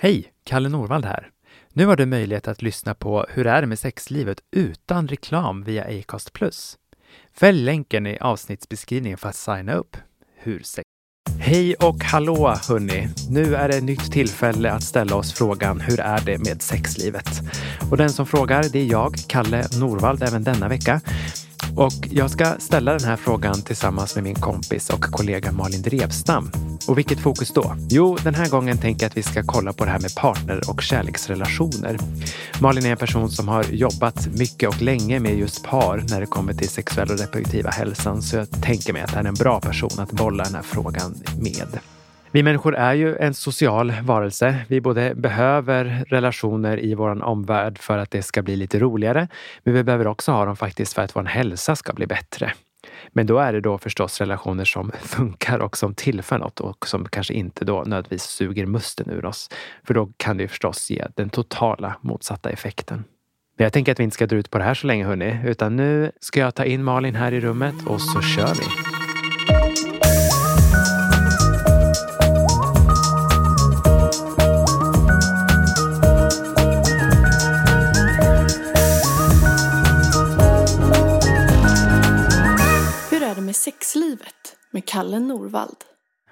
Hej! Kalle Norvald här. Nu har du möjlighet att lyssna på Hur är det med sexlivet utan reklam via Acast+. Fäll länken i avsnittsbeskrivningen för att signa upp. Hur sex... Hej och hallå hörni! Nu är det ett nytt tillfälle att ställa oss frågan Hur är det med sexlivet? Och den som frågar, det är jag, Kalle Norvald, även denna vecka. Och jag ska ställa den här frågan tillsammans med min kompis och kollega Malin Drevstam. Och vilket fokus då? Jo, den här gången tänker jag att vi ska kolla på det här med partner och kärleksrelationer. Malin är en person som har jobbat mycket och länge med just par när det kommer till sexuell och reproduktiva hälsan. Så jag tänker mig att han är en bra person att bolla den här frågan med. Vi människor är ju en social varelse. Vi både behöver relationer i vår omvärld för att det ska bli lite roligare, men vi behöver också ha dem faktiskt för att vår hälsa ska bli bättre. Men då är det då förstås relationer som funkar och som tillför något och som kanske inte då nödvändigtvis suger musten ur oss. För då kan det förstås ge den totala motsatta effekten. Men jag tänker att vi inte ska dra ut på det här så länge hörni, utan nu ska jag ta in Malin här i rummet och så kör vi. Sexlivet med Kalle Norvald.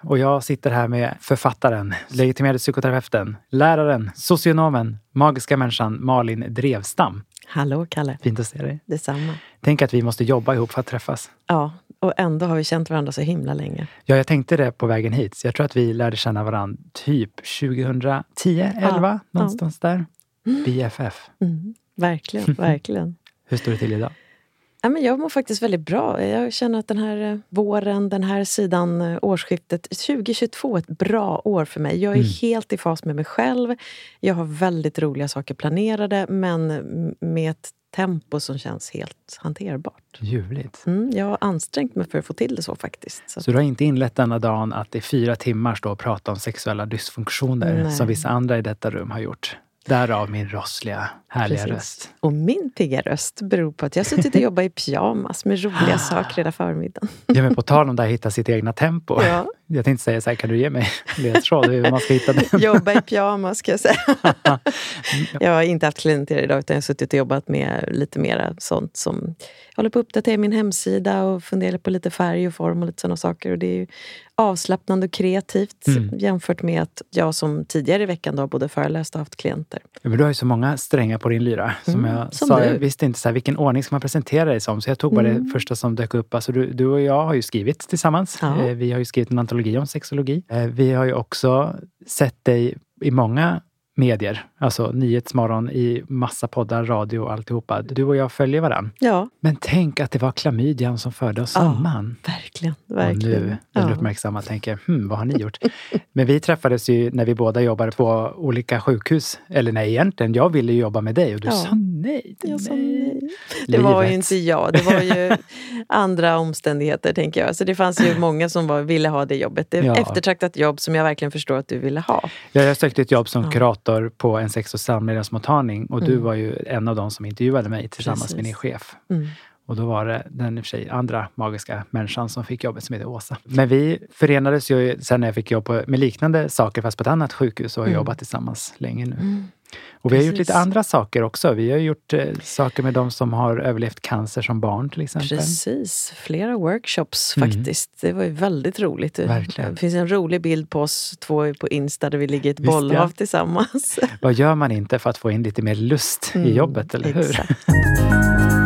Och jag sitter här med författaren, legitimerade psykoterapeuten, läraren, socionomen, magiska människan Malin Drevstam. Hallå Kalle! Fint att se dig. Detsamma. Tänk att vi måste jobba ihop för att träffas. Ja, och ändå har vi känt varandra så himla länge. Ja, jag tänkte det på vägen hit. jag tror att vi lärde känna varandra typ 2010, 11, ja, någonstans ja. där. Mm. BFF. Mm, verkligen, verkligen. Hur står det till idag? Ja, men jag mår faktiskt väldigt bra. Jag känner att den här eh, våren, den här sidan eh, årsskiftet, 2022 är ett bra år för mig. Jag är mm. helt i fas med mig själv. Jag har väldigt roliga saker planerade men med ett tempo som känns helt hanterbart. Ljuvligt. Mm, jag har ansträngt mig för att få till det så faktiskt. Så, så du har inte inlett denna dagen att i fyra timmar stå och prata om sexuella dysfunktioner Nej. som vissa andra i detta rum har gjort? Därav min rossliga, härliga Precis. röst. Och min pigga röst beror på att jag har suttit och jobbat i pyjamas med roliga saker hela förmiddagen. Ja, men på tal om det här hitta sitt egna tempo. Ja. Jag tänkte säga så här, kan du ge mig ledtråd hur man ska hitta det? Jobba i pyjamas ska jag säga. jag har inte haft klienter idag utan jag har suttit och jobbat med lite mera sånt som jag håller på att uppdatera min hemsida och funderar på lite färg och form och lite sådana saker. Och det är ju avslappnande och kreativt mm. jämfört med att jag som tidigare i veckan då både föreläst och haft klienter. Ja, men du har ju så många strängar på din lyra. Som mm, jag som sa, du. jag visste inte så här, vilken ordning ska man presentera dig som, så jag tog bara mm. det första som dök upp. Alltså, du, du och jag har ju skrivit tillsammans. Ja. Eh, vi har ju skrivit en antologi om sexologi. Eh, vi har ju också sett dig i många medier, alltså Nyhetsmorgon i massa poddar, radio och alltihopa. Du och jag följer varann. Ja. Men tänk att det var klamydian som förde oss ja, samman. Verkligen. verkligen. Och nu, den ja. uppmärksamma, tänker hmm, vad har ni gjort? Men vi träffades ju när vi båda jobbade på olika sjukhus. Eller nej, egentligen, jag ville jobba med dig och du ja. sa nej. Jag sa nej. Det var ju inte jag, det var ju andra omständigheter, tänker jag. Så det fanns ju många som var, ville ha det jobbet. Det är ja. eftertraktat jobb som jag verkligen förstår att du ville ha. Ja, jag sökte ett jobb som kurator kurator på en sex och samlevnadsmottagning och mm. du var ju en av de som intervjuade mig tillsammans Precis. med din chef. Mm. Och då var det den i och för sig andra magiska människan som fick jobbet som heter Åsa. Men vi förenades ju sen när jag fick jobb med liknande saker fast på ett annat sjukhus och har mm. jobbat tillsammans länge nu. Mm. Och vi har gjort lite andra saker också. Vi har gjort eh, saker med de som har överlevt cancer som barn till exempel. Precis, flera workshops mm. faktiskt. Det var ju väldigt roligt. Verkligen. Det finns en rolig bild på oss två på Insta där vi ligger i ett bollhav ja. tillsammans. Vad gör man inte för att få in lite mer lust mm. i jobbet, eller hur?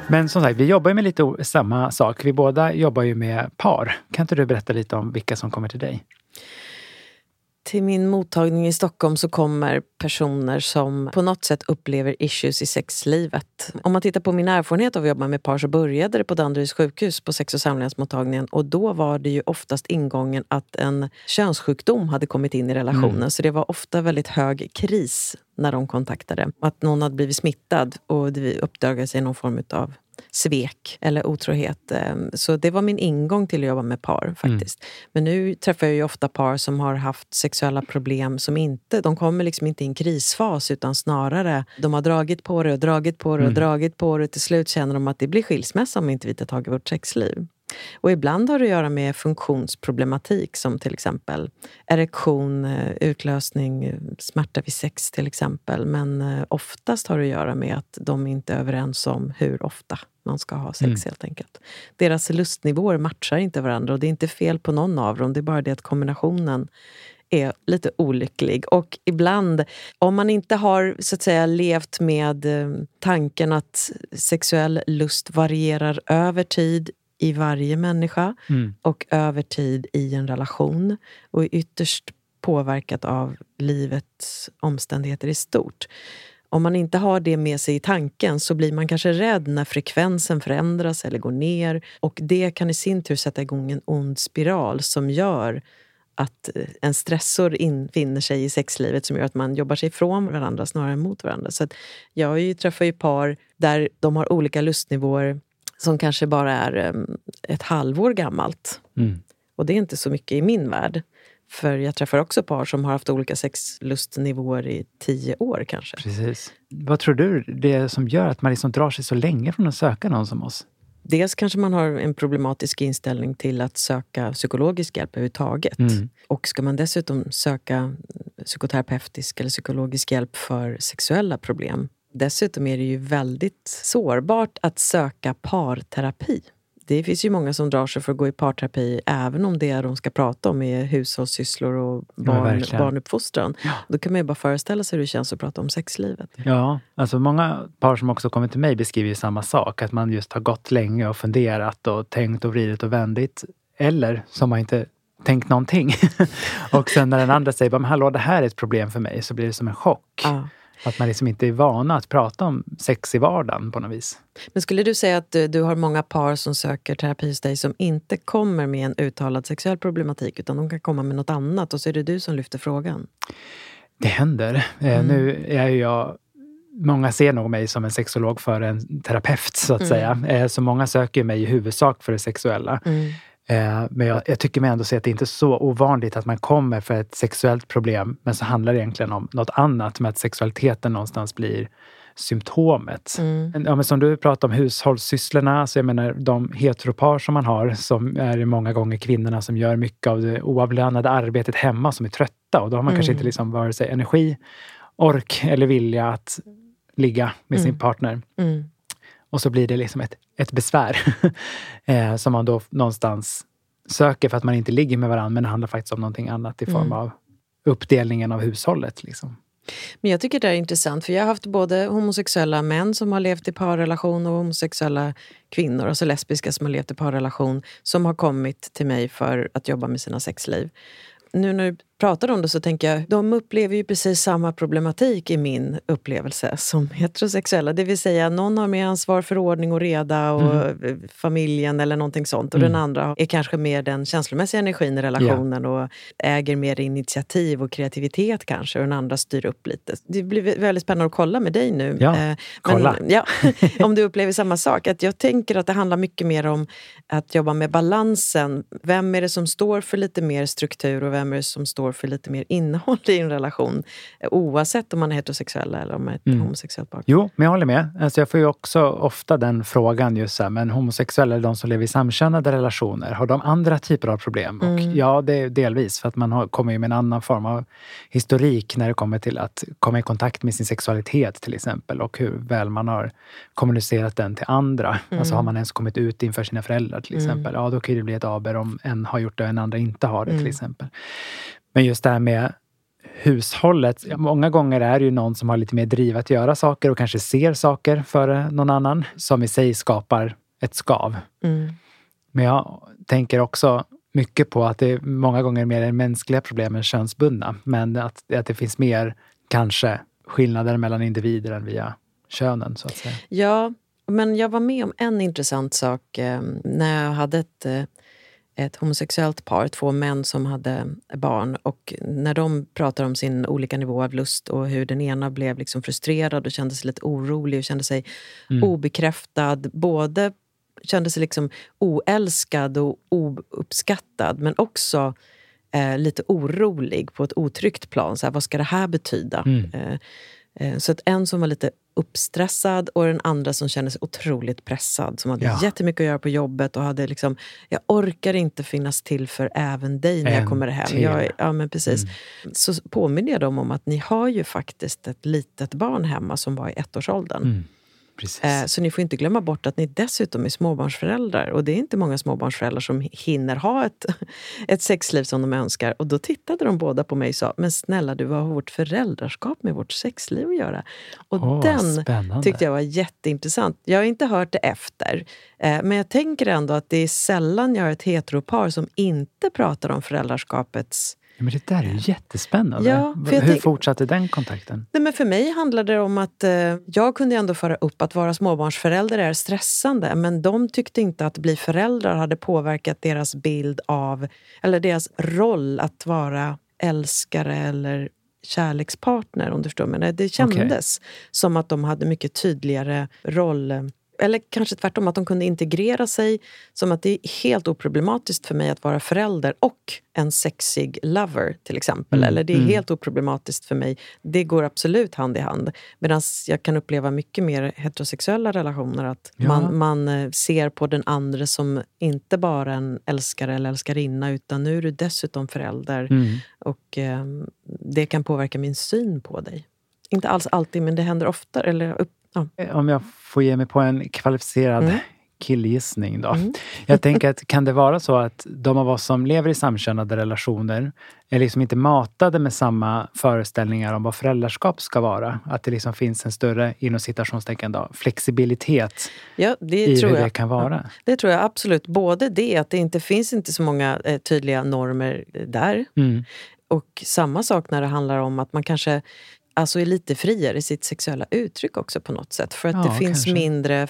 Men som sagt, vi jobbar ju med lite samma sak. Vi båda jobbar ju med par. Kan inte du berätta lite om vilka som kommer till dig? Till min mottagning i Stockholm så kommer personer som på något sätt upplever issues i sexlivet. Om man tittar på min erfarenhet av att jobba med par så började det på Danderyds sjukhus på sex och samlevnadsmottagningen och då var det ju oftast ingången att en könssjukdom hade kommit in i relationen. Så det var ofta väldigt hög kris när de kontaktade. Att någon hade blivit smittad och det uppdagade sig någon form av svek eller otrohet. Ehm, Så det var min ingång till att jobba med par faktiskt. Men nu träffar jag ofta par som har haft sexuella problem som inte, de kommer liksom inte i en krisfas utan snarare de har dragit på det och dragit på det och dragit på det och till slut känner de att det blir skilsmässa om inte vi tar tag i vårt sexliv. Och ibland har det att göra med funktionsproblematik som till exempel erektion, eh, utlösning, eh, smärta vid sex till exempel. Men eh, oftast har det att göra med att de inte är överens om hur ofta man ska ha sex helt enkelt. Deras lustnivåer matchar inte varandra och det är inte fel på någon av dem. Det är bara det att kombinationen är lite olycklig. Och ibland, om man inte har så att säga levt med tanken att sexuell lust varierar över tid i varje människa och över tid i en relation och är ytterst påverkat av livets omständigheter i stort. Om man inte har det med sig i tanken så blir man kanske rädd när frekvensen förändras eller går ner. Och det kan i sin tur sätta igång en ond spiral som gör att eh, en stressor infinner sig i sexlivet som gör att man jobbar sig ifrån varandra snarare än mot varandra. Så jag ju, träffar ju par där de har olika lustnivåer som kanske bara är em, ett halvår gammalt. Och det är inte så mycket i min värld. För jag träffar också par som har haft olika sexlustnivåer i tio år kanske. Precis. Vad tror du det är som gör att man liksom drar sig så länge från att söka någon som oss? Dels kanske man har en problematisk inställning till att söka psykologisk hjälp överhuvudtaget. Och ska man dessutom söka psykoterapeutisk eller psykologisk hjälp för sexuella problem. Dessutom är det ju väldigt sårbart att söka parterapi. Det finns ju många som drar sig för att gå i parterapi även om det de ska prata om är hushållssysslor och barn, verkligen. barnuppfostran. Då kan man ju bara föreställa sig hur det känns att prata om sexlivet. Ja, alltså många par som också kommer till mig beskriver ju samma sak. Att man just har gått länge och funderat och tänkt och vridit och vändit. Eller som har inte tänkt någonting. och sen när den andra säger, men hallå det här är ett problem för mig, så blir det som en chock. Ja. Att man liksom inte är vana att prata om sex i vardagen på något vis. Men skulle du säga att du, du har många par som söker terapi hos dig som inte kommer med en uttalad sexuell problematik utan de kan komma med något annat och så är det du som lyfter frågan? Det händer. Eh, nu är jag Många ser nog mig som en sexolog för en terapeut, så att säga. Eh, så många söker mig i huvudsak för det sexuella. Eh, Men jag, jag tycker mig ändå se att det inte är så ovanligt att man kommer för ett sexuellt problem, men så handlar det egentligen om något annat, med att sexualiteten någonstans blir symptomet. Men, Ja, men som du pratade om hushållssysslorna, så jag menar de heteropar som man har, som är många gånger kvinnorna som gör mycket av det oavlönade arbetet hemma, som är trötta. Och då har man kanske inte liksom vare sig energi, ork eller vilja att ligga med sin partner. Och så blir det liksom ett, ett besvär eh, som man då någonstans söker för att man inte ligger med varandra, men det handlar faktiskt om någonting annat i form av uppdelningen av hushållet. Liksom. Men jag tycker det är intressant för jag har haft både homosexuella män som har levt i parrelation och homosexuella kvinnor, alltså lesbiska som har levt i parrelation, som har kommit till mig för att jobba med sina sexliv. Nu när du pratar om det så tänker jag, de upplever ju precis samma problematik i min upplevelse som heterosexuella. Det vill säga, någon har mer ansvar för ordning och reda och eh, familjen eller någonting sånt. Och den andra är kanske mer den känslomässiga energin i relationen och äger mer initiativ och kreativitet kanske. Och den andra styr upp lite. Det blir vä- väldigt spännande att kolla med dig nu. Ja, Eh, kolla. Men, ja, om du upplever samma sak. Att jag tänker att det handlar mycket mer om att jobba med balansen. Vem är det som står för lite mer struktur och vem är det som står står för lite mer innehåll i en relation. Oavsett om man är heterosexuell eller om man är ett mm. homosexuellt par. Jo, men jag håller med. Alltså jag får ju också ofta den frågan just så här, men homosexuella eller de som lever i samkönade relationer, har de andra typer av problem? Mm. Och ja, det är delvis för att man har, kommer ju med en annan form av historik när det kommer till att komma i kontakt med sin sexualitet till exempel och hur väl man har kommunicerat den till andra. Mm. Alltså har man ens kommit ut inför sina föräldrar till mm. exempel, ja då kan det bli ett aber om en har gjort det och en andra inte har det till mm. exempel. Men just det här med hushållet. Många gånger är det ju någon som har lite mer driv att göra saker och kanske ser saker före någon annan som i sig skapar ett skav. Mm. Men jag tänker också mycket på att det är många gånger mer är mänskliga problem än könsbundna. Men att, att det finns mer, kanske, skillnader mellan individer än via könen. så att säga. Ja, men jag var med om en intressant sak eh, när jag hade ett eh, ett homosexuellt par, två män som hade barn. Och när de pratar om sin olika nivå av lust och hur den ena blev liksom frustrerad och kände sig lite orolig och kände sig mm. obekräftad. Både kände sig liksom oälskad och ouppskattad men också eh, lite orolig på ett otryggt plan. Så här, vad ska det här betyda? Mm. Eh, eh så att en som var lite uppstressad och den andra som kände sig otroligt pressad. Som hade ja. jättemycket att göra på jobbet och hade liksom, jag orkar inte finnas till för även dig när en jag kommer hem. Jag, ja, men precis. Mm. Så påminner jag dem om att ni har ju faktiskt ett litet barn hemma som var i ettårsåldern. Mm. Eh, så ni får inte glömma bort att ni dessutom är småbarnsföräldrar. Och det är inte många småbarnsföräldrar som hinner ha ett, ett sexliv som de önskar. Och då tittade de båda på mig och sa, men snälla du, vad har vårt föräldraskap med vårt sexliv att göra? Och oh, den spännande. tyckte jag var jätteintressant. Jag har inte hört det efter. Eh, men jag tänker ändå att det är sällan jag har ett heteropar som inte pratar om föräldraskapets men det där är ju jättespännande. Ja, Hur tänk... fortsatte den kontakten? Nej, men för mig handlade det om att eh, jag kunde ändå föra upp att vara småbarnsförälder är stressande. Men de tyckte inte att bli föräldrar hade påverkat deras bild av, eller deras roll att vara älskare eller kärlekspartner om du förstår mig. Det kändes okay. som att de hade mycket tydligare roll eller kanske tvärtom, att de kunde integrera sig som att det är helt oproblematiskt för mig att vara förälder och en sexig lover till exempel. Mm. Eller det är mm. helt oproblematiskt för mig. Det går absolut hand i hand. Medan jag kan uppleva mycket mer heterosexuella relationer att ja. man, man eh, ser på den andra som inte bara en älskare eller älskarinna utan nu är du dessutom förälder. Mm. Och eh, det kan påverka min syn på dig. Inte alls alltid, men det händer ofta. Eller upp, Ja. Eh, om jag får ge mig på en kvalificerad mm. killgissning då. Mm. Jag tänker att kan det vara så att de av oss som lever i samkönade relationer är liksom inte matade med samma föreställningar om vad föräldraskap ska vara? Att det liksom finns en större, inom citationstecken då, flexibilitet ja, det i tror hur jag. det kan vara? Ja, det tror jag absolut. Både det att det inte finns inte så många eh, tydliga normer där. Mm. Och samma sak när det handlar om att man kanske alltså är lite friare i sitt sexuella uttryck också på något sätt. För att ja, det finns kanske. mindre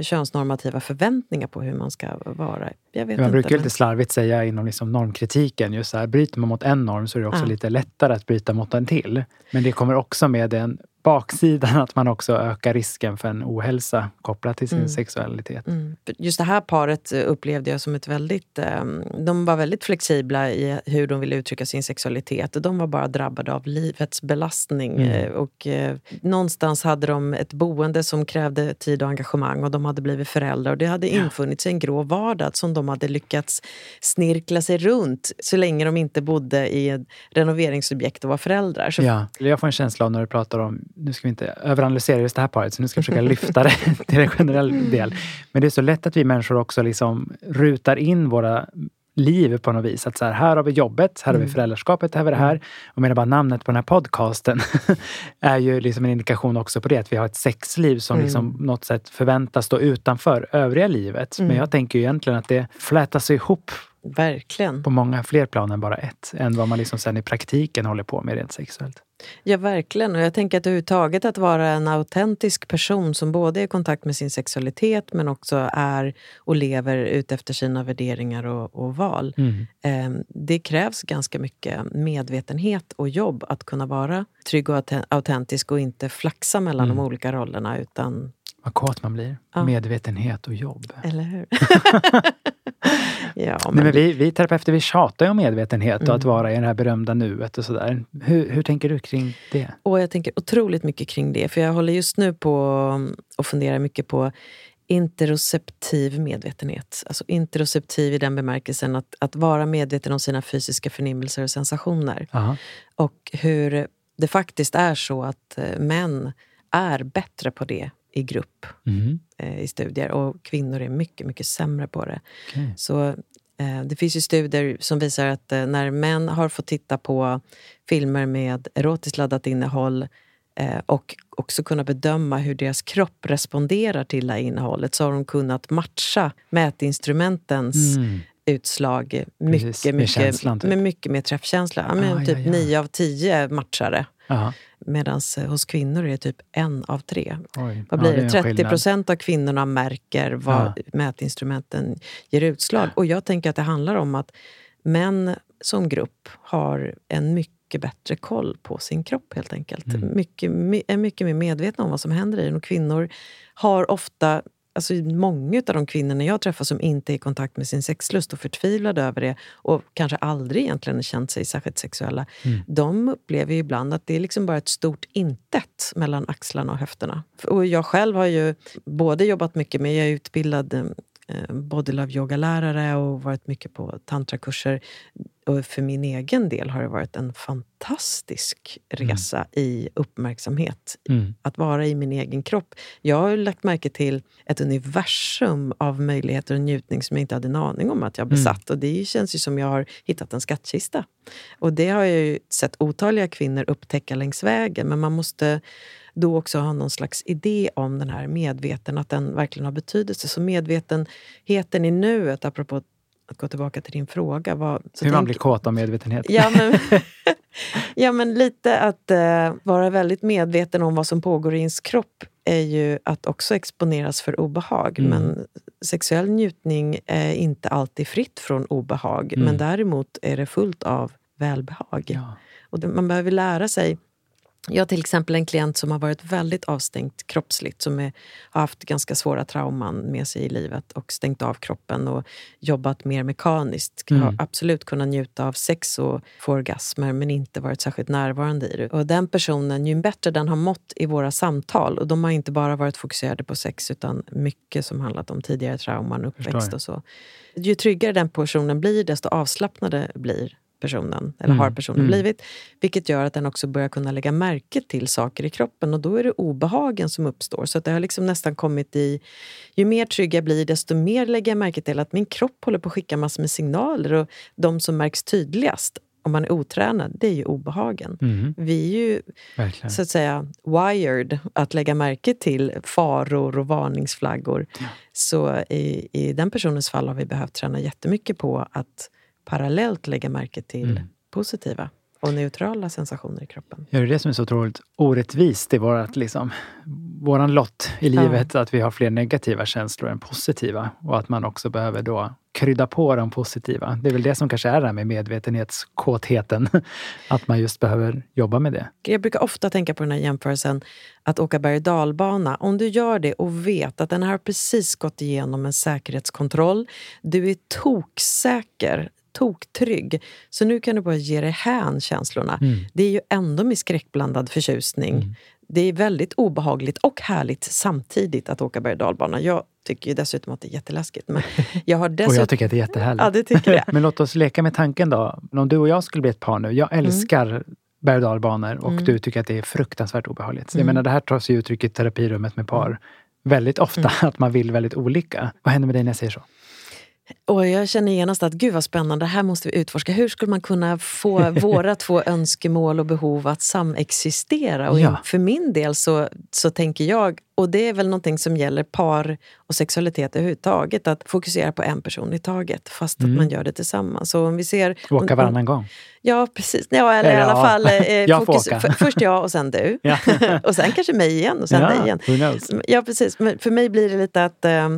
könsnormativa förväntningar på hur man ska vara. Jag vet man inte, brukar men... lite slarvigt säga inom liksom normkritiken, just så här, bryter man mot en norm så är det också ja. lite lättare att bryta mot en till. Men det kommer också med en baksidan att man också ökar risken för en ohälsa kopplat till sin mm. sexualitet. Mm. Just det här paret eh, upplevde jag som ett väldigt... Ehm, de var väldigt flexibla i hur de ville uttrycka sin sexualitet. De var bara drabbade av livets belastning. Mm. Eh, och eh, någonstans hade de ett boende som krävde tid och engagemang och de hade blivit föräldrar. Och det hade infunnit sig en grå vardag som de hade lyckats snirkla sig runt så länge de inte bodde i ett renoveringsobjekt och var föräldrar. Så ja, jag får en känsla av när du pratar om nu ska vi inte överanalysera just det här paret, så nu ska jag försöka lyfta det till en generell del. Men det är så lätt att vi människor också liksom rutar in våra liv på något vis. Att så här, här har vi jobbet, här har vi mm. föräldraskapet, här har vi det här. Och menar bara namnet på den här podcasten är ju liksom en indikation också på det, att vi har ett sexliv som mm. liksom något sätt förväntas stå utanför övriga livet. Mm. Men jag tänker ju egentligen att det flätas ihop Verkligen. På många fler plan än bara ett. Än vad man liksom sen i praktiken håller på med rent sexuellt. Ja, verkligen. Och jag tänker att överhuvudtaget att vara en autentisk person som både är i kontakt med sin sexualitet men också är och lever utefter sina värderingar och, och val. Mm. Eh, det krävs ganska mycket medvetenhet och jobb att kunna vara trygg och autentisk och inte flaxa mellan mm. de olika rollerna utan Vad kåt man blir. Ja. Medvetenhet och jobb. Eller hur? ja, Nej, men vi, vi terapeuter vi tjatar ju om medvetenhet och Mm. att vara i det här berömda nuet och sådär. Hur, hur tänker du kring det? Och jag tänker otroligt mycket kring det. För jag håller just nu på och funderar mycket på interoceptiv medvetenhet. Alltså interoceptiv i den bemärkelsen att, att vara medveten om sina fysiska förnimmelser och sensationer. Aha. Och hur det faktiskt är så att eh, män är bättre på det i grupp Mm. eh, i studier och kvinnor är mycket, mycket sämre på det. Okej. Så eh, det finns ju studier som visar att eh, när män har fått titta på filmer med erotiskt laddat innehåll eh, och också kunna bedöma hur deras kropp responderar till det här innehållet så har de kunnat matcha mätinstrumentens Mm. utslag mycket, Precis, med mycket, känslan, typ. med mycket mer träffkänsla. Ja, men Ah, typ ja, ja. nio av tio matchare. Aha. Medan hos kvinnor är det typ en av tre. Oj. Vad Ja, blir är det? en 30 skillnad. procent av kvinnorna märker vad Ja. mätinstrumenten ger utslag. Och jag tänker att det handlar om att män som grupp har en mycket bättre koll på sin kropp helt enkelt. Mm. Mycket, my- är mycket mer medvetna om vad som händer i den. Och kvinnor har ofta Alltså många av de kvinnorna jag träffar som inte är i kontakt med sin sexlust och förtvivlade över det och kanske aldrig egentligen känt sig särskilt sexuella. Mm. De upplever ju ibland att det är liksom bara ett stort intet mellan axlarna och höfterna. Och jag själv har ju både jobbat mycket med, jag är utbildad eh, body love yogalärare och varit mycket på tantrakurser. Och för min egen del har det varit en fantastisk resa i uppmärksamhet. Mm. Att vara i min egen kropp. Jag har lagt märke till ett universum av möjligheter och njutning som jag inte hade en aning om att jag besatt. Och det känns ju som jag har hittat en skattkista. Och det har jag ju sett otaliga kvinnor upptäcka längs vägen. Men man måste då också ha någon slags idé om den här medveten, att den verkligen har betydelse. Så medvetenheten i nuet, apropå att gå tillbaka till din fråga. Vad, Hur man blir kåt av medvetenhet. Ja, men, ja, men lite att eh, vara väldigt medveten om vad som pågår i ens kropp är ju att också exponeras för obehag. Mm. Men sexuell njutning är inte alltid fritt från obehag. Mm. Men däremot är det fullt av välbehag. Ja. Och det, man behöver lära sig. Jag har till exempel en klient som har varit väldigt avstängt kroppsligt som är, har haft ganska svåra trauman med sig i livet och stängt av kroppen och jobbat mer mekaniskt. Mm. Har absolut kunnat njuta av sex och få orgasmer men inte varit särskilt närvarande i det. Och den personen, ju bättre den har mått i våra samtal och de har inte bara varit fokuserade på sex utan mycket som handlat om tidigare trauman, uppväxt och så. Ju tryggare den personen blir desto avslappnade blir personen, eller Mm, har personen mm. blivit. Vilket gör att den också börjar kunna lägga märke till saker i kroppen och då är det obehagen som uppstår. Så det har liksom nästan kommit i... Ju mer trygg jag blir desto mer lägger jag märke till att min kropp håller på att skicka massor med signaler och de som märks tydligast om man är otränad, det är ju obehagen. Mm. Vi är ju Verkligen. så att säga wired att lägga märke till faror och varningsflaggor. Så i, i den personens fall har vi behövt träna jättemycket på att parallellt lägga märke till Mm. positiva och neutrala sensationer i kroppen. Ja, det är det som är så otroligt orättvist i vårat, liksom, våran lott i Ja. livet, att vi har fler negativa känslor än positiva. Och att man också behöver då krydda på de positiva. Det är väl det som kanske är det här med medvetenhetskåtheten. Att man just behöver jobba med det. Jag brukar ofta tänka på den här jämförelsen att åka berg och dalbana. Om du gör det och vet att den här har precis gått igenom en säkerhetskontroll. Du är toksäker, toktrygg. Så nu kan du bara ge dig hän känslorna. Mm. Det är ju ändå med skräckblandad förtjusning. Det är väldigt obehagligt och härligt samtidigt att åka berg och. Jag tycker ju dessutom att det är jätteläskigt. Men jag har Och dessutom... jag tycker att det är jättehärligt. Ja, det tycker jag. Men låt oss leka med tanken då. Om du och jag skulle bli ett par nu. Jag Mm. älskar berg och dalbanor och du tycker att det är fruktansvärt obehagligt. Så Jag Mm. menar, det här tar sig uttryck i terapirummet med par väldigt ofta, att man vill väldigt olika. Vad händer med dig när jag säger så? Och jag känner genast att gud vad spännande, det här måste vi utforska. Hur skulle man kunna få våra två önskemål och behov att samexistera? Och Ja. För min del så, så tänker jag, och det är väl någonting som gäller par och sexualitet överhuvudtaget, att fokusera på en person i taget fast att man gör det tillsammans. Så om vi ser... Mm. Åka om- varannan gång? Ja, precis. Ja, eller i Eller, alla ja. fall eh, får fokus, först jag och sen du. Ja. och sen kanske mig igen och sen Ja, dig igen. Ja, precis. Men för mig blir det lite att eh,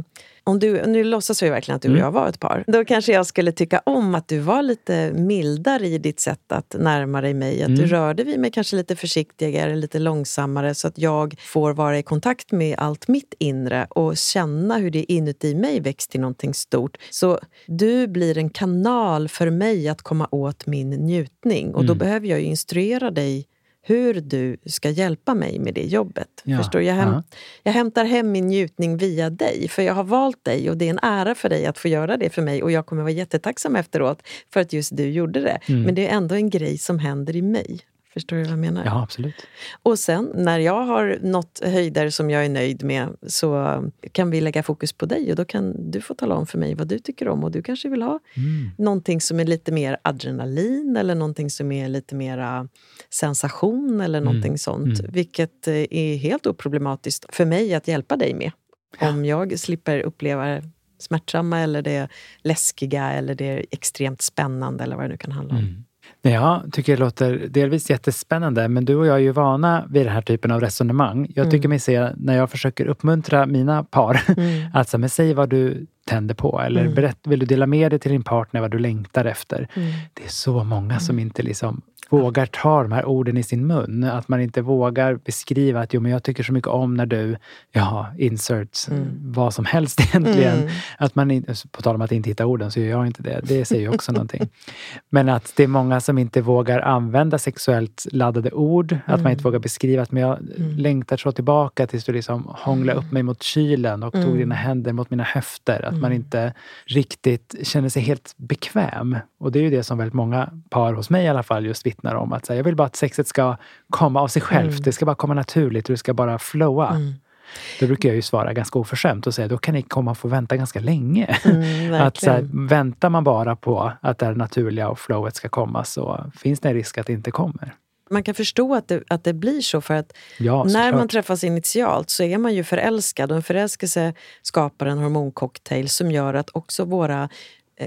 om du, nu låtsas vi verkligen att du och Mm. jag var ett par. Då kanske jag skulle tycka om att du var lite mildare i ditt sätt att närma dig mig. Att du Mm. rörde vid mig kanske lite försiktigare, lite långsammare så att jag får vara i kontakt med allt mitt inre och känna hur det inuti mig växt till någonting stort. Så du blir en kanal för mig att komma åt min njutning och då Mm. behöver jag ju instruera dig hur du ska hjälpa mig med det jobbet. Ja, Förstår? Jag, häm- ja. jag hämtar hem min njutning via dig, för jag har valt dig och det är en ära för dig att få göra det för mig och jag kommer vara jättetacksam efteråt för att just du gjorde det. Mm. Men det är ändå en grej som händer i mig. Förstår du vad jag menar? Ja, absolut. Och sen när jag har nått höjder som jag är nöjd med så kan vi lägga fokus på dig och då kan du få tala om för mig vad du tycker om och du kanske vill ha Mm. någonting som är lite mer adrenalin eller någonting som är lite mer sensation eller någonting sånt. Mm. Vilket eh, är helt oproblematiskt för mig att hjälpa dig med. Om jag slipper uppleva smärtsamma eller det läskiga eller det extremt spännande eller vad det nu kan handla om. Mm. Jag tycker det låter delvis jättespännande, men du och jag är ju vana vid den här typen av resonemang. Jag tycker Mm. mig se, när jag försöker uppmuntra mina par, Mm. att så, men säg vad du tänder på eller Mm. berätt, vill du dela med dig till din partner vad du längtar efter. Mm. Det är så många som inte liksom vågar ta de här orden i sin mun. Att man inte vågar beskriva att jo, men jag tycker så mycket om när du, ja, insert Mm. vad som helst egentligen. Mm. Att man på tal om att inte hitta orden så gör jag inte det. Det säger ju också någonting. Men att det är många som inte vågar använda sexuellt laddade ord. Att man inte vågar beskriva att men jag längtar så tillbaka tills du liksom hånglade upp mig mot kylen och tog Mm. dina händer mot mina höfter. Att man inte riktigt känner sig helt bekväm. Och det är ju det som väldigt många par hos mig i alla fall just vittnar om. Att säga, jag vill bara att sexet ska komma av sig självt. Mm. Det ska bara komma naturligt och det ska bara flowa. Mm. Då brukar jag ju svara ganska oförskämt och säga då kan ni komma och få vänta ganska länge. Mm, att så här, väntar man bara på att det här naturliga och flowet ska komma så finns det en risk att det inte kommer. Man kan förstå att det, att det blir så för att Ja, när man träffas initialt så är man ju förälskad och en förälskelse skapar en hormoncocktail som gör att också våra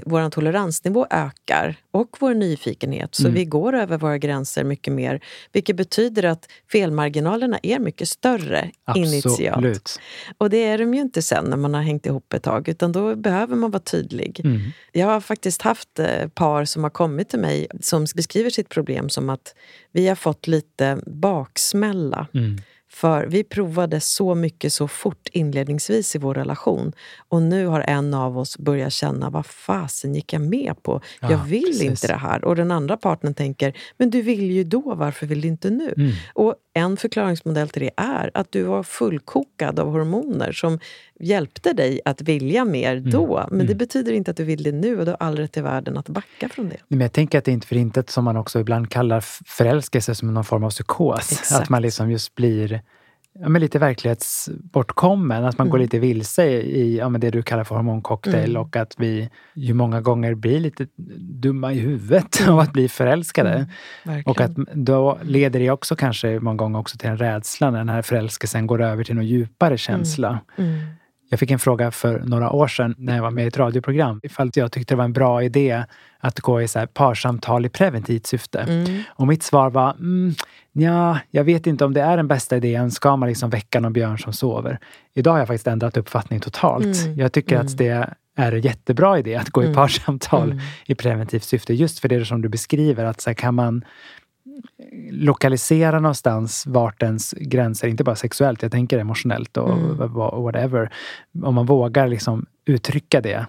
vår toleransnivå ökar och vår nyfikenhet. Så Mm. vi går över våra gränser mycket mer. Vilket betyder att felmarginalerna är mycket större initialt. Absolut. Och det är de ju inte sen när man har hängt ihop ett tag. Utan då behöver man vara tydlig. Mm. Jag har faktiskt haft eh, par som har kommit till mig som beskriver sitt problem som att vi har fått lite baksmälla. Mm. För vi provade så mycket så fort inledningsvis i vår relation. Och nu har en av oss börjat känna, vad fasen gick jag med på? Ja, jag vill precis. inte det här. Och den andra partnern tänker, men du vill ju då, varför vill du inte nu? Mm. Och en förklaringsmodell till det är att du var fullkokad av hormoner som hjälpte dig att vilja mer Mm. då. Men det betyder inte att du vill det nu och du har all rätt i världen att backa från det. Men jag tänker att det är inte för intet som man också ibland kallar förälskelse som någon form av psykos. Exakt. Att man liksom just blir ja, men lite verklighetsbortkommen. Att man går Mm. lite vilse i ja, men det du kallar för hormoncocktail Mm. och att vi ju många gånger blir lite dumma i huvudet av att bli förälskade. Mm. Och att då leder det också kanske många gånger också till en rädsla när den här förälskelsen går över till någon djupare känsla. Jag fick en fråga för några år sedan när jag var med i ett radioprogram ifall jag tyckte det var en bra idé att gå i så här parsamtal i preventivt syfte. Mm. Och mitt svar var, mm, ja, jag vet inte om det är den bästa idén. Ska man liksom väcka någon björn som sover? Idag har jag faktiskt ändrat uppfattning totalt. Mm. Jag tycker Mm. att det är en jättebra idé att gå i Mm. parsamtal Mm. i preventivt syfte. Just för det som du beskriver, att så här, kan man lokalisera någonstans vart ens gränser, inte bara sexuellt, jag tänker emotionellt och Mm. whatever. Om man vågar liksom uttrycka det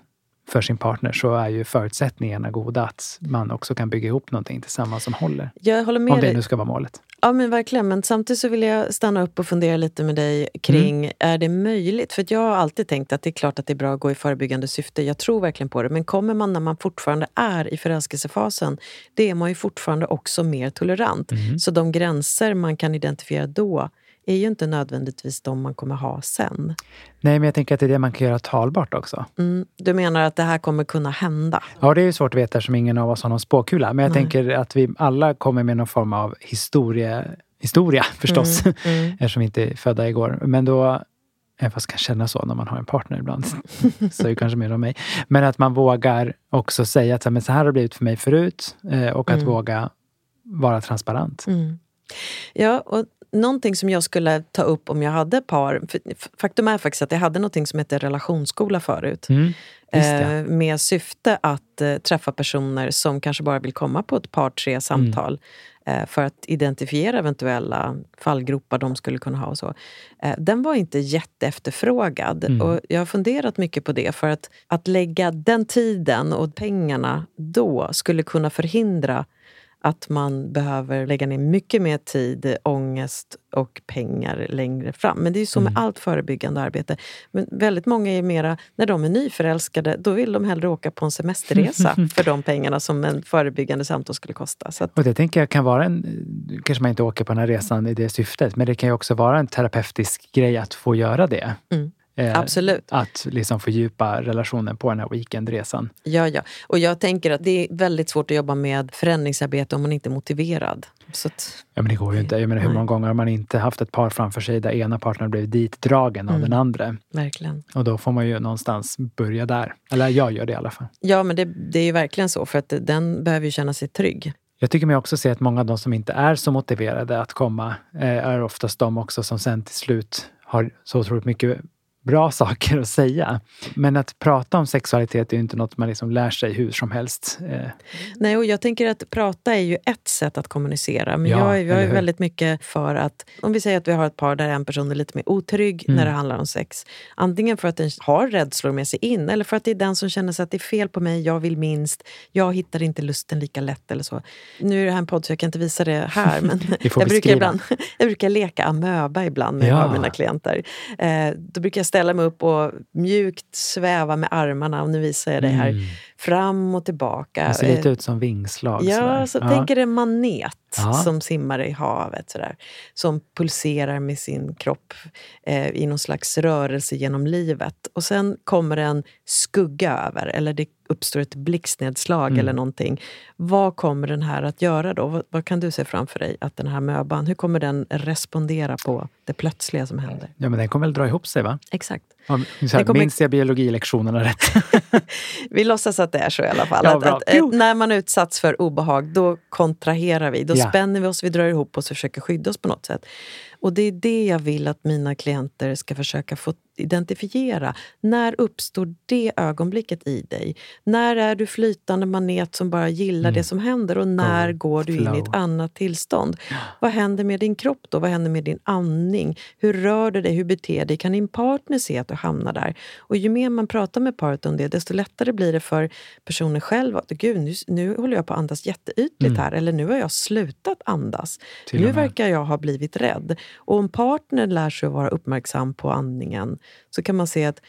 för sin partner så är ju förutsättningarna goda att man också kan bygga ihop någonting tillsammans som håller. Jag håller med Om det dig. nu ska vara målet. Ja men verkligen, men samtidigt så vill jag stanna upp och fundera lite med dig kring, Mm. är det möjligt? För jag har alltid tänkt att det är klart att det är bra att gå i förebyggande syfte, jag tror verkligen på det. Men kommer man när man fortfarande är i förälskelsefasen, det är man ju fortfarande också mer tolerant. Mm. Så de gränser man kan identifiera då är ju inte nödvändigtvis de man kommer ha sen. Nej, men jag tänker att det är det man kan göra talbart också. Mm. Du menar att det här kommer kunna hända? Ja, det är ju svårt att veta eftersom ingen av oss har någon spåkula. Men jag Nej. tänker att vi alla kommer med någon form av historia, historia förstås. Mm, mm. eftersom vi inte är födda igår. Men då, även fast kan kännas så när man har en partner ibland, så är det kanske mer om mig. Men att man vågar också säga att men så här har det blivit för mig förut. eh, Och att Mm. våga vara transparent. Mm. Ja, och någonting som jag skulle ta upp om jag hade par... Faktum är faktiskt att jag hade någonting som heter relationsskola förut. Mm, eh, med syfte att eh, träffa personer som kanske bara vill komma på ett par, tre samtal. Mm Eh, för att identifiera eventuella fallgropar de skulle kunna ha. och så. Eh, den var inte jätteefterfrågad. Mm. Och jag har funderat mycket på det. För att, att lägga den tiden och pengarna då skulle kunna förhindra att man behöver lägga ner mycket mer tid, ångest och pengar längre fram. Men det är ju så med mm. allt förebyggande arbete. Men väldigt många är mera, när de är nyförälskade, då vill de hellre åka på en semesterresa för de pengarna som en förebyggande samtal skulle kosta. Så att... Och det tänker jag kan vara en, kanske man inte åker på den här resan i det syftet, men det kan ju också vara en terapeutisk grej att få göra det. Mm. Eh, Absolut. Att liksom fördjupa relationen på den här weekendresan. Ja, ja. Och jag tänker att det är väldigt svårt att jobba med förändringsarbete om man inte är motiverad. Så att, ja, men det går ju inte. Jag menar, hur många gånger har man inte haft ett par framför sig där ena partnern blev ditdragen av mm. den andra? Verkligen. Och då får man ju någonstans börja där. Eller jag gör det i alla fall. Ja, men det, det är ju verkligen så. För att den behöver ju känna sig trygg. Jag tycker mig också se att många av de som inte är så motiverade att komma eh, är oftast de också som sen till slut har så otroligt mycket bra saker att säga. Men att prata om sexualitet är ju inte något man liksom lär sig hur som helst. Eh. Nej, och jag tänker att prata är ju ett sätt att kommunicera. Men ja, jag, jag är väldigt mycket för att, om vi säger att vi har ett par där en person är lite mer otrygg mm. när det handlar om sex. Antingen för att den har rädslor med sig in eller för att det är den som känner sig att det är fel på mig, jag vill minst, jag hittar inte lusten lika lätt eller så. Nu är det här en podd så jag kan inte visa det här men jag, brukar ibland, jag brukar leka amöba ibland när jag har mina klienter. Eh, då brukar jag ställa mig upp och mjukt sväva med armarna. Och nu visar jag dig här. Mm. Fram och tillbaka. Det ser lite ut som vingslag. Ja, så ja. tänk er en manet ja. som simmar i havet. Sådär, som pulserar med sin kropp eh, i någon slags rörelse genom livet. Och sen kommer en skugga över, eller det uppstår ett blixtnedslag mm. eller någonting. Vad kommer den här att göra då? Vad, vad, kan du se framför dig att den här möban, hur kommer den respondera på det plötsliga som händer? Ja, men den kommer väl dra ihop sig, va? Exakt. Här, kommer... Minns jag biologilektionerna rätt? vi låtsas att det är så i alla fall. Ja, att, att, att, när man utsatts för obehag, då kontraherar vi. Då ja. spänner vi oss, vi drar ihop oss och försöker skydda oss på något sätt. Och det är det jag vill att mina klienter ska försöka få identifiera. När uppstår det ögonblicket i dig? När är du flytande manet som bara gillar mm. det som händer och när Go, går du flow. in i ett annat tillstånd? Vad händer med din kropp då? Vad händer med din andning? Hur rör du dig? Hur beter dig? Kan din partner se att du hamnar där? Och ju mer man pratar med paret om det, desto lättare blir det för personen själv att Gud, nu, nu håller jag på att andas jätteytligt mm. här. Eller nu har jag slutat andas. Nu verkar jag ha blivit rädd. Och om partnern lär sig att vara uppmärksam på andningen så kan man se att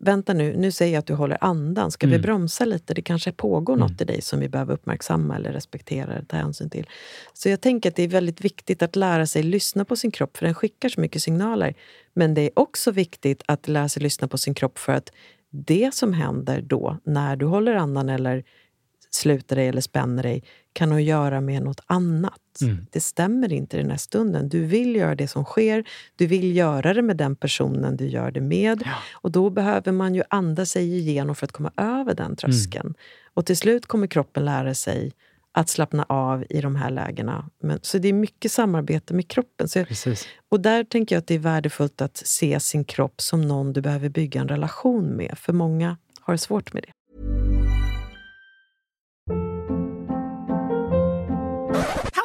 vänta nu, nu säger jag att du håller andan. Ska mm. vi bromsa lite? Det kanske pågår mm. något i dig som vi behöver uppmärksamma eller respektera eller ta hänsyn till. Så jag tänker att det är väldigt viktigt att lära sig lyssna på sin kropp, för den skickar så mycket signaler. Men det är också viktigt att lära sig lyssna på sin kropp för att det som händer då, när du håller andan eller sluter dig eller spänner dig, kan ha att göra med något annat. Mm. Det stämmer inte i den här stunden. Du vill göra det som sker, du vill göra det med den personen du gör det med. Ja. Och då behöver man ju andas sig igenom för att komma över den tröskeln. Mm. Och till slut kommer kroppen lära sig att slappna av i de här lägena. Men, så det är mycket samarbete med kroppen. Så, och där tänker jag att det är värdefullt att se sin kropp som någon du behöver bygga en relation med. För många har svårt med det.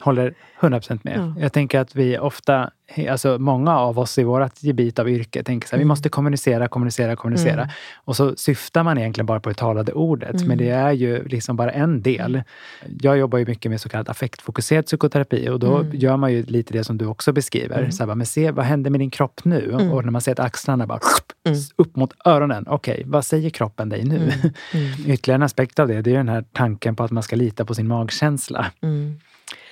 Håller 100% med. Ja. Jag tänker att vi ofta, alltså många av oss i vårt gebit av yrke tänker så här, vi Mm. måste kommunicera, kommunicera, kommunicera. Mm. Och så syftar man egentligen bara på det talade ordet, Mm. men det är ju liksom bara en del. Jag jobbar ju mycket med så kallad affektfokuserad psykoterapi och då Mm. gör man ju lite det som du också beskriver. Mm. Så här, men se, vad händer med din kropp nu? Mm. Och när man ser att axlarna bara Mm. upp mot öronen. Okej, vad säger kroppen dig nu? Mm. Mm. Ytterligare en aspekt av det, det är ju den här tanken på att man ska lita på sin magkänsla.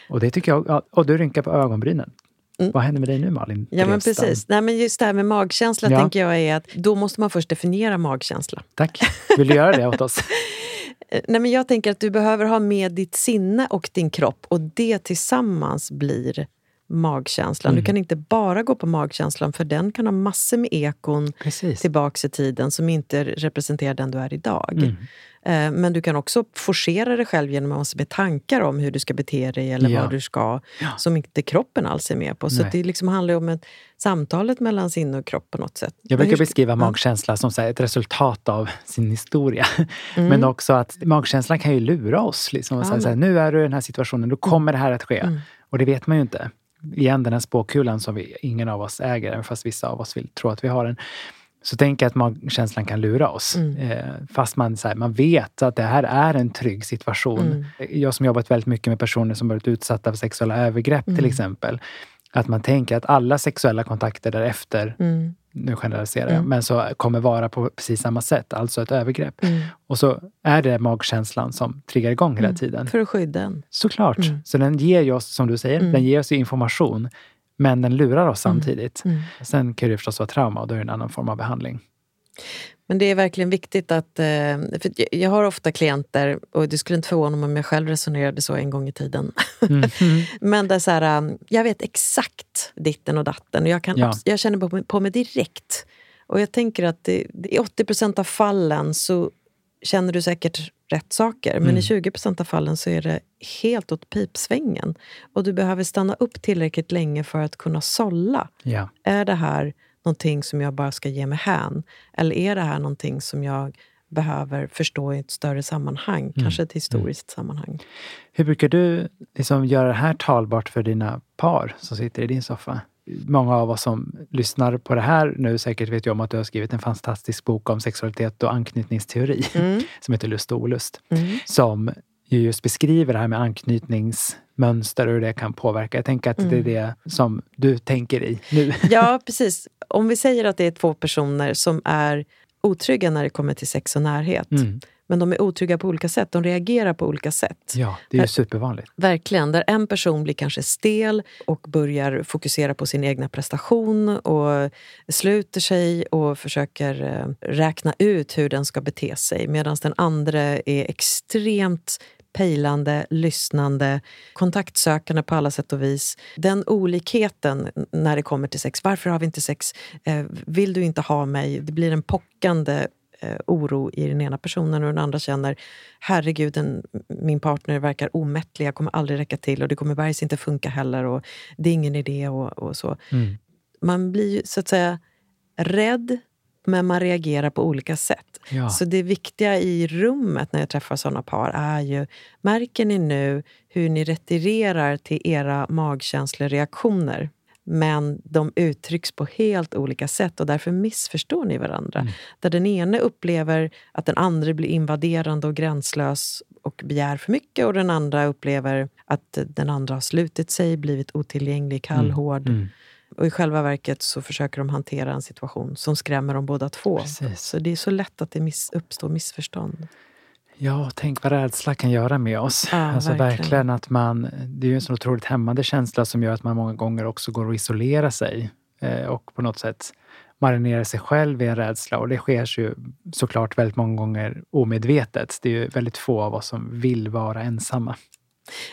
Och det tycker jag, ja, och du rynkar på ögonbrynen. Mm. Vad händer med dig nu Malin? Ja, men precis. Nej, men just det här med magkänsla Ja. tänker jag är att då måste man först definiera magkänsla. Tack. Vill du göra det åt oss? Nej, men jag tänker att du behöver ha med ditt sinne och din kropp och det tillsammans blir magkänslan. Mm. Du kan inte bara gå på magkänslan för den kan ha massor med ekon Precis. tillbaks i tiden som inte representerar den du är idag. Mm. Eh, Men du kan också forcera dig själv genom massor med tankar om hur du ska bete dig eller Ja. vad du ska, Ja. som inte kroppen alls är med på. Så det liksom handlar om ett samtalet mellan sinne och kropp på något sätt. Jag brukar beskriva magkänsla som ett resultat av sin historia. Mm. Men också att magkänslan kan ju lura oss. Liksom, och Ja, säga nu är du i den här situationen, då kommer det här att ske. Mm. Och det vet man ju inte. Igen, den här spåkulan som vi, ingen av oss äger, även fast vissa av oss vill tro att vi har den. Så tänk att magkänslan kan lura oss. Mm. Eh, fast man, så här, man vet att det här är en trygg situation. Mm. Jag som jobbat väldigt mycket med personer som varit utsatta för sexuella övergrepp till Mm. exempel. Att man tänker att alla sexuella kontakter därefter Mm. nu generaliserar jag, Mm. men så kommer vara på precis samma sätt, alltså ett övergrepp. Mm. Och så är det magkänslan som triggar igång hela Mm. tiden. För att skydda en. Såklart. Mm. Så den ger ju oss, som du säger, Mm. den ger oss information, men den lurar oss samtidigt. Sen kan det förstås vara trauma och då är det en annan form av behandling. Men det är verkligen viktigt att... eh, För jag- har ofta klienter, och det skulle inte förvåna mig om jag själv resonerade så en gång i tiden. Mm. Men det är så här, um, jag vet exakt ditten och datten. Och jag, kan, Ja. jag känner på mig, på mig direkt. Och jag tänker att det, i 80% av fallen så känner du säkert rätt saker. Men Mm. i 20% av fallen så är det helt åt pipsvängen. Och du behöver stanna upp tillräckligt länge för att kunna sålla. Ja. Är det här någonting som jag bara ska ge mig hän? Eller är det här någonting som jag behöver förstå i ett större sammanhang? Kanske ett historiskt sammanhang. Hur brukar du liksom göra det här talbart för dina par som sitter i din soffa? Många av oss som lyssnar på det här nu säkert vet ju om att du har skrivit en fantastisk bok om sexualitet och anknytningsteori som heter Lust och olust. Mm. Som ju just beskriver det här med anknytningsmönster och hur det kan påverka. Jag tänker att det är Mm. det som du tänker i nu. Ja, precis. Om vi säger att det är två personer som är otrygga när det kommer till sex och närhet. Mm. Men de är otrygga på olika sätt. De reagerar på olika sätt. Ja, det är ju supervanligt. Verkligen. Där en person blir kanske stel och börjar fokusera på sin egna prestation och sluter sig och försöker eh, räkna ut hur den ska bete sig. Medan den andra är extremt pejlande, lyssnande, kontaktsökande på alla sätt och vis. Den olikheten när det kommer till sex. Varför har vi inte sex? Eh, vill du inte ha mig? Det blir en pockande eh, oro i den ena personen och den andra känner herregud, den, min partner verkar omättlig, jag kommer aldrig räcka till och det kommer bergs inte funka heller och det är ingen idé och, och så. Mm. Man blir så att säga rädd men man reagerar på olika sätt. Ja. Så det viktiga i rummet när jag träffar såna par är ju, märker ni nu hur ni retirerar till era magkänsloreaktioner? Men de uttrycks på helt olika sätt och därför missförstår ni varandra. Mm. Där den ene upplever att den andra blir invaderande och gränslös och begär för mycket och den andra upplever att den andra har slutit sig, blivit otillgänglig, kall, hård. Mm. Och i själva verket så försöker de hantera en situation som skrämmer dem båda två. Precis. Så det är så lätt att det miss, uppstår missförstånd. Ja, tänk vad rädsla kan göra med oss. Ja, alltså verkligen. verkligen. att man, det är ju en så otroligt hämmande känsla som gör att man många gånger också går och isolerar sig eh, och på något sätt marinerar sig själv i en rädsla. Och det sker ju såklart väldigt många gånger omedvetet. Det är ju väldigt få av oss som vill vara ensamma.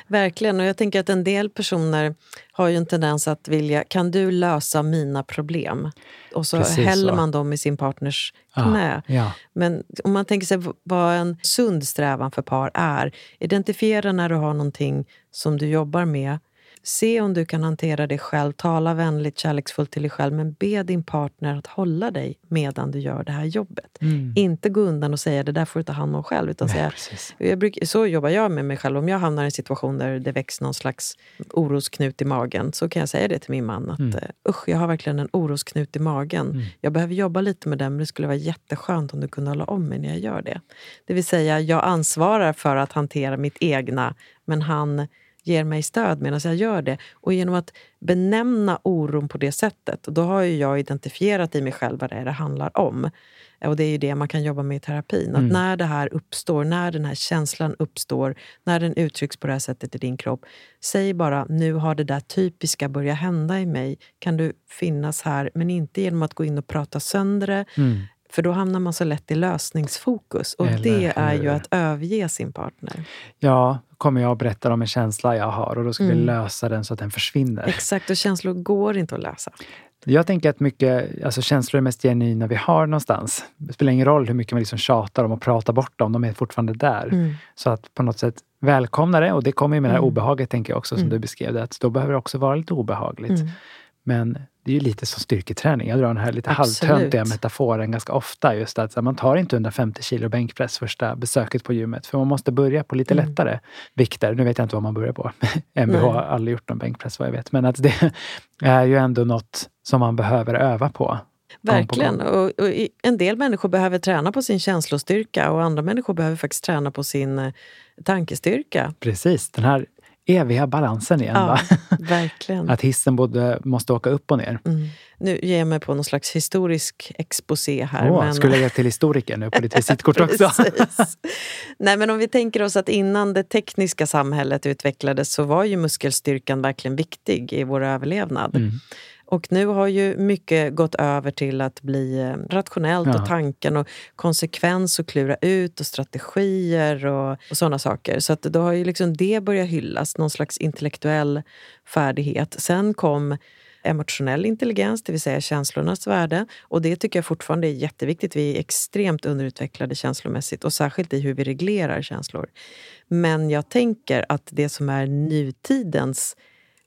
Verkligen. Och jag tänker att en del personer har ju en tendens att vilja, kan du lösa mina problem? Och så Precis häller så. man dem i sin partners knä. ja. Men om man tänker sig vad en sund strävan för par är. Identifiera när du har någonting som du jobbar med. Se om du kan hantera det själv. Tala vänligt, kärleksfullt till dig själv. Men be din partner att hålla dig medan du gör det här jobbet. Inte gå undan och säga det där får du ta hand om själv. Utan Nej, säga, precis. jag brukar, så jobbar jag med mig själv. Om jag hamnar i en situation där det väcks någon slags orosknut i magen så kan jag säga det till min man. att Mm. eh, Usch, jag har verkligen en orosknut i magen. Jag behöver jobba lite med den men det skulle vara jätteskönt om du kunde hålla om mig när jag gör det. Det vill säga, jag ansvarar för att hantera mitt egna men han ger mig stöd medan jag gör det. Och genom att benämna oron på det sättet, och då har jag identifierat i mig själv vad det är det handlar om. Och det är ju det man kan jobba med i terapin. Att när det här uppstår, när den här känslan uppstår, när den uttrycks på det här sättet i din kropp. Säg bara, nu har det där typiska börjat hända i mig. Kan du finnas här? Men inte genom att gå in och prata sönder det. För då hamnar man så lätt i lösningsfokus. Och Eller det är ju att överge sin partner. Ja, kommer jag och berättar om en känsla jag har och då ska vi Mm. lösa den så att den försvinner. Exakt, och känslor går inte att lösa. Jag tänker att mycket, alltså känslor är mest genuina vi har någonstans. Det spelar ingen roll hur mycket man liksom tjatar om och pratar bort dem, de är fortfarande där. Mm. Så att på något sätt välkomna det och det kommer ju med det här Mm. obehaget, tänker jag också, som Mm. du beskrev det, att då behöver det också vara lite obehagligt. Men det är ju lite som styrketräning. Jag drar den här lite Absolut. halvtöntiga metaforen ganska ofta. Just att man tar inte 150 kilo bänkpress första besöket på gymmet. För man måste börja på lite Mm. lättare vikter. Nu vet jag inte vad man börjar på. MBH har aldrig gjort någon bänkpress vad jag vet. Men att det är ju ändå något som man behöver öva på. Verkligen. Och, och en del människor behöver träna på sin känslostyrka och andra människor behöver faktiskt träna på sin eh, tankestyrka. Precis, den här eviga balansen igen. Ja, verkligen. Att hissen både måste åka upp och ner. Mm. Nu ger jag mig på någon slags historisk exposé här. Åh, men... Skulle lägga till historiker nu på ditt visitkort också. Nej, men om vi tänker oss att innan det tekniska samhället utvecklades så var ju muskelstyrkan verkligen viktig i vår överlevnad. Mm. Och nu har ju mycket gått över till att bli eh, rationellt Ja. och tanken och konsekvens och klura ut och strategier och, och sådana saker. Så att då har ju liksom det börjat hyllas, någon slags intellektuell färdighet. Sen kom emotionell intelligens, det vill säga känslornas värde. Och det tycker jag fortfarande är jätteviktigt. Vi är extremt underutvecklade känslomässigt och särskilt i hur vi reglerar känslor. Men jag tänker att det som är nutidens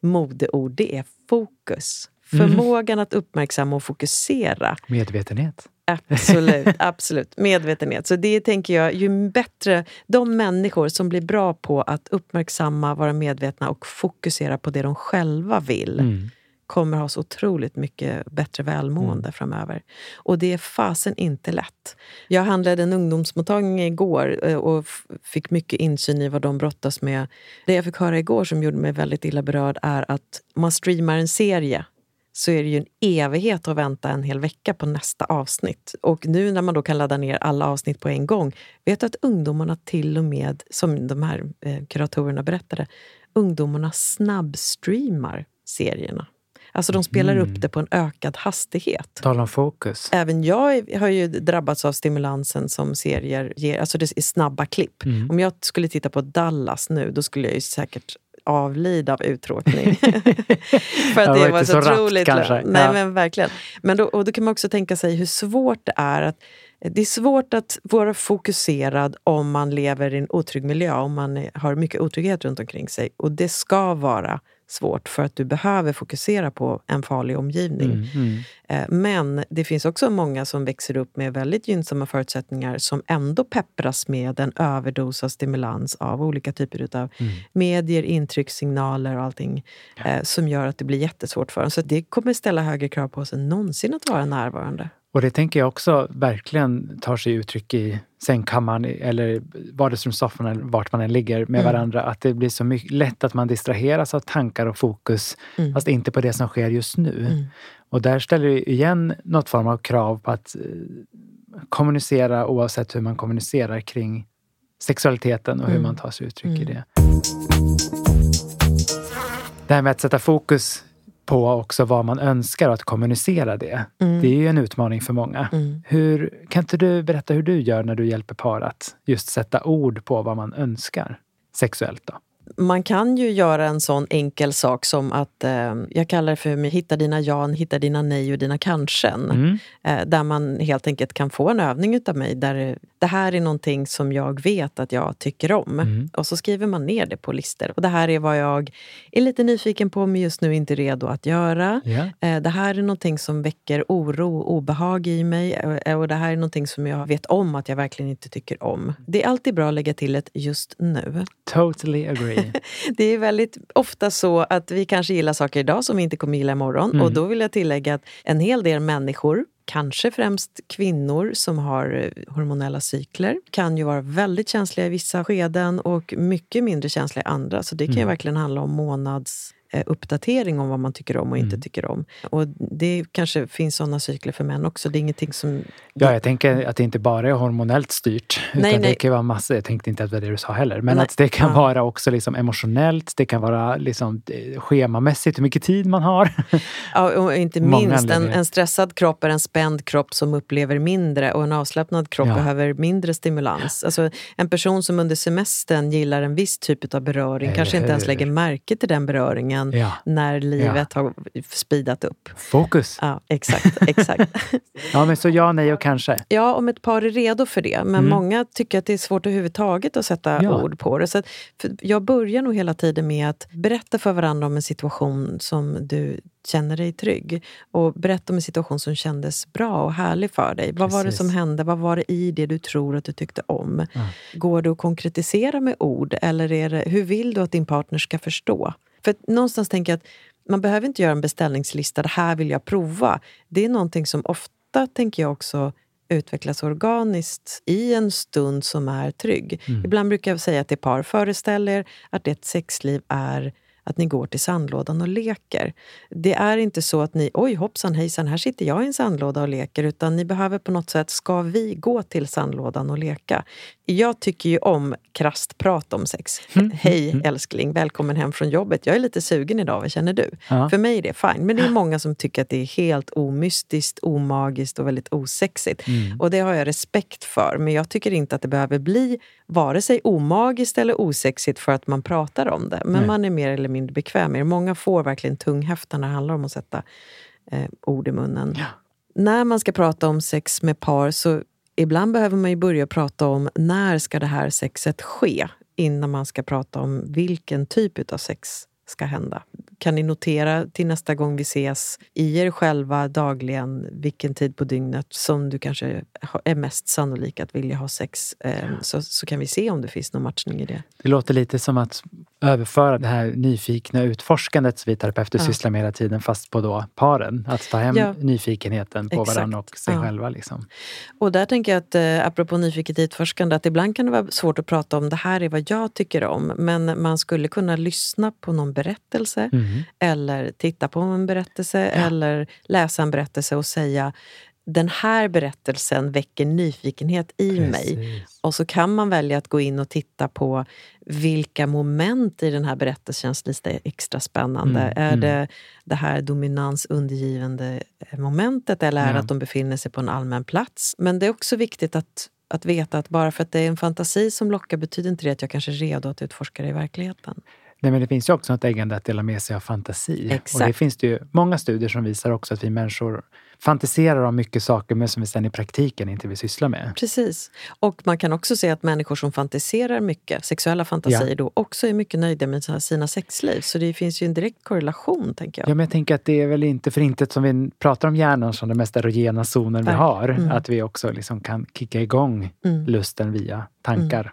modeord, det är fokus. Förmågan att uppmärksamma och fokusera. Medvetenhet. Absolut, absolut. Medvetenhet. Så det tänker jag, ju bättre de människor som blir bra på att uppmärksamma, vara medvetna och fokusera på det de själva vill Mm. kommer ha så otroligt mycket bättre välmående framöver. Och det är fasen inte lätt. Jag handlade en ungdomsmottagning igår eh, och fick mycket insyn i vad de brottas med. Det jag fick höra igår som gjorde mig väldigt illa berörd är att man streamar en serie så är det ju en evighet att vänta en hel vecka på nästa avsnitt. Och nu när man då kan ladda ner alla avsnitt på en gång, vet du att ungdomarna till och med, som de här eh, kuratorerna berättade, ungdomarna snabbstreamar serierna. Alltså de spelar upp det på en ökad hastighet. Tala om fokus. Även jag har ju drabbats av stimulansen som serier ger. Alltså det är snabba klipp. Mm. Om jag skulle titta på Dallas nu, då skulle jag ju säkert avlida av uttråkning. För Det att var det var så så rappt otroligt kanske. långt. Nej Ja. men verkligen. Men då, och då kan man också tänka sig hur svårt det är att det är svårt att vara fokuserad om man lever i en otrygg miljö, om man har mycket otrygghet runt omkring sig. Och det ska vara svårt för att du behöver fokusera på en farlig omgivning. Mm, mm. Eh, Men det finns också många som växer upp med väldigt gynnsamma förutsättningar som ändå peppras med en överdos av stimulans av olika typer av Mm. medier, intryck, signaler och allting eh, som gör att det blir jättesvårt för dem. Så det kommer ställa högre krav på oss än någonsin att vara närvarande. Och det tänker jag också verkligen tar sig uttryck i sängkammaren eller vardagsrumssoffan eller vart man än ligger med Mm. varandra. Att det blir så mycket, lätt att man distraheras av tankar och fokus Mm. fast inte på det som sker just nu. Mm. Och där ställer det igen något form av krav på att eh, kommunicera oavsett hur man kommunicerar kring sexualiteten och hur Mm. man tar sig uttryck i Mm. det. Det här med att sätta fokus på också vad man önskar och att kommunicera det. Mm. Det är ju en utmaning för många. Mm. Hur, kan inte du berätta hur du gör när du hjälper par att just sätta ord på vad man önskar sexuellt? Då? Man kan ju göra en sån enkel sak som att, eh, jag kallar det för hitta dina ja, hitta dina nej och dina kanschen. Mm. Eh, där man helt enkelt kan få en övning utav mig där det här är någonting som jag vet att jag tycker om. Mm. Och så skriver man ner det på listor. Och det här är vad jag är lite nyfiken på men just nu inte redo att göra. Ja. Eh, Det här är någonting som väcker oro och obehag i mig. eh, Och det här är någonting som jag vet om att jag verkligen inte tycker om. Det är alltid bra att lägga till ett just nu. Totally agree. Det är väldigt ofta så att vi kanske gillar saker idag som vi inte kommer gilla imorgon. Mm. Och då vill jag tillägga att en hel del människor Kanske främst kvinnor som har eh, hormonella cykler kan ju vara väldigt känsliga i vissa skeden och mycket mindre känsliga i andra. Så det kan ju Mm. verkligen handla om månads uppdatering om vad man tycker om och inte Mm. tycker om. Och det kanske finns såna cykler för män också. Det är ingenting som... Ja, jag tänker att det inte bara är hormonellt styrt. Utan Nej, det kan vara massor. Jag tänkte inte att det var det du sa heller. Men Nej. att det kan Ja. vara också liksom emotionellt. Det kan vara liksom eh, schemamässigt, hur mycket tid man har. Ja, och inte minst, en, en stressad kropp är en spänd kropp som upplever mindre och en avslappnad kropp Ja. behöver mindre stimulans. Alltså, en person som under semestern gillar en viss typ av beröring kanske inte ens lägger märke till den beröringen Ja. när livet har speedat upp. Fokus. Ja, exakt. exakt. Ja, men så ja, nej och kanske. Ja, om ett par är redo för det. Men Mm. många tycker att det är svårt överhuvudtaget att sätta Ja. ord på det. Så att, jag börjar nog hela tiden med att berätta för varandra om en situation som du känner dig trygg. Och berätta om en situation som kändes bra och härlig för dig. Vad var det Precis. som hände? Vad var det i det du tror att du tyckte om? Ja. Går det att konkretisera med ord? Eller är det, hur vill du att din partner ska förstå? För någonstans tänker jag att man behöver inte göra en beställningslista, det här vill jag prova. Det är någonting som ofta, tänker jag också, utvecklas organiskt i en stund som är trygg. Mm. Ibland brukar jag säga till par, föreställ er att ert sexliv är att ni går till sandlådan och leker. Det är inte så att ni, oj hoppsan hejsan, här sitter jag i en sandlåda och leker. Utan ni behöver på något sätt, ska vi gå till sandlådan och leka? Jag tycker ju om krasst prat om sex. Mm, Hej älskling, välkommen hem från jobbet. Jag är lite sugen idag, vad känner du? Ja. För mig är det fine. Men det är många som tycker att det är helt omystiskt, omagiskt och väldigt osexigt. Mm. Och det har jag respekt för. Men jag tycker inte att det behöver bli vare sig omagiskt eller osexigt för att man pratar om det. Men Nej. man är mer eller mindre bekväm det. Många får verkligen tunghäfta när det handlar om att sätta eh, ord i munnen. Ja. När man ska prata om sex med par så ibland behöver man ju börja prata om när ska det här sexet ske innan man ska prata om vilken typ av sex ska hända. Kan ni notera till nästa gång vi ses i er själva dagligen vilken tid på dygnet som du kanske är mest sannolik att vilja ha sex? Eh, så, så kan vi se om det finns någon matchning i det. Det låter lite som att överföra det här nyfikna utforskandet som vi terapeuter Ja. sysslar med hela tiden, fast på då paren. Att ta hem Ja. nyfikenheten på Exakt. varandra och sig Ja. själva. Liksom. Och där tänker jag att, eh, apropå nyfiket utforskande, att ibland kan det vara svårt att prata om det här är vad jag tycker om. Men man skulle kunna lyssna på någon berättelse Mm. Eller titta på en berättelse eller läsa en berättelse och säga den här berättelsen väcker nyfikenhet i mig. Precis. Och så kan man välja att gå in och titta på vilka moment i den här berättelsen känns lite extra spännande. Mm, är mm. det det här dominans undergivande momentet eller är det Ja. att de befinner sig på en allmän plats? Men det är också viktigt att, att veta att bara för att det är en fantasi som lockar betyder inte det att jag kanske är redo att utforska det i verkligheten. Nej, men det finns ju också något äggande att dela med sig av fantasi. Och det Exakt. finns det ju många studier som visar också att vi människor fantiserar om mycket saker men som vi sen i praktiken inte vill syssla med. Precis. Och man kan också se att människor som fantiserar mycket, sexuella fantasier Ja. då, också är mycket nöjda med sina- sexliv. Så det finns ju en direkt korrelation, tänker jag. Ja, men jag tänker att det är väl inte för intet som vi pratar om hjärnan som den mest erogena zonen vi Verkligen. har. Mm. Att vi också liksom kan kicka igång Mm. lusten via tankar.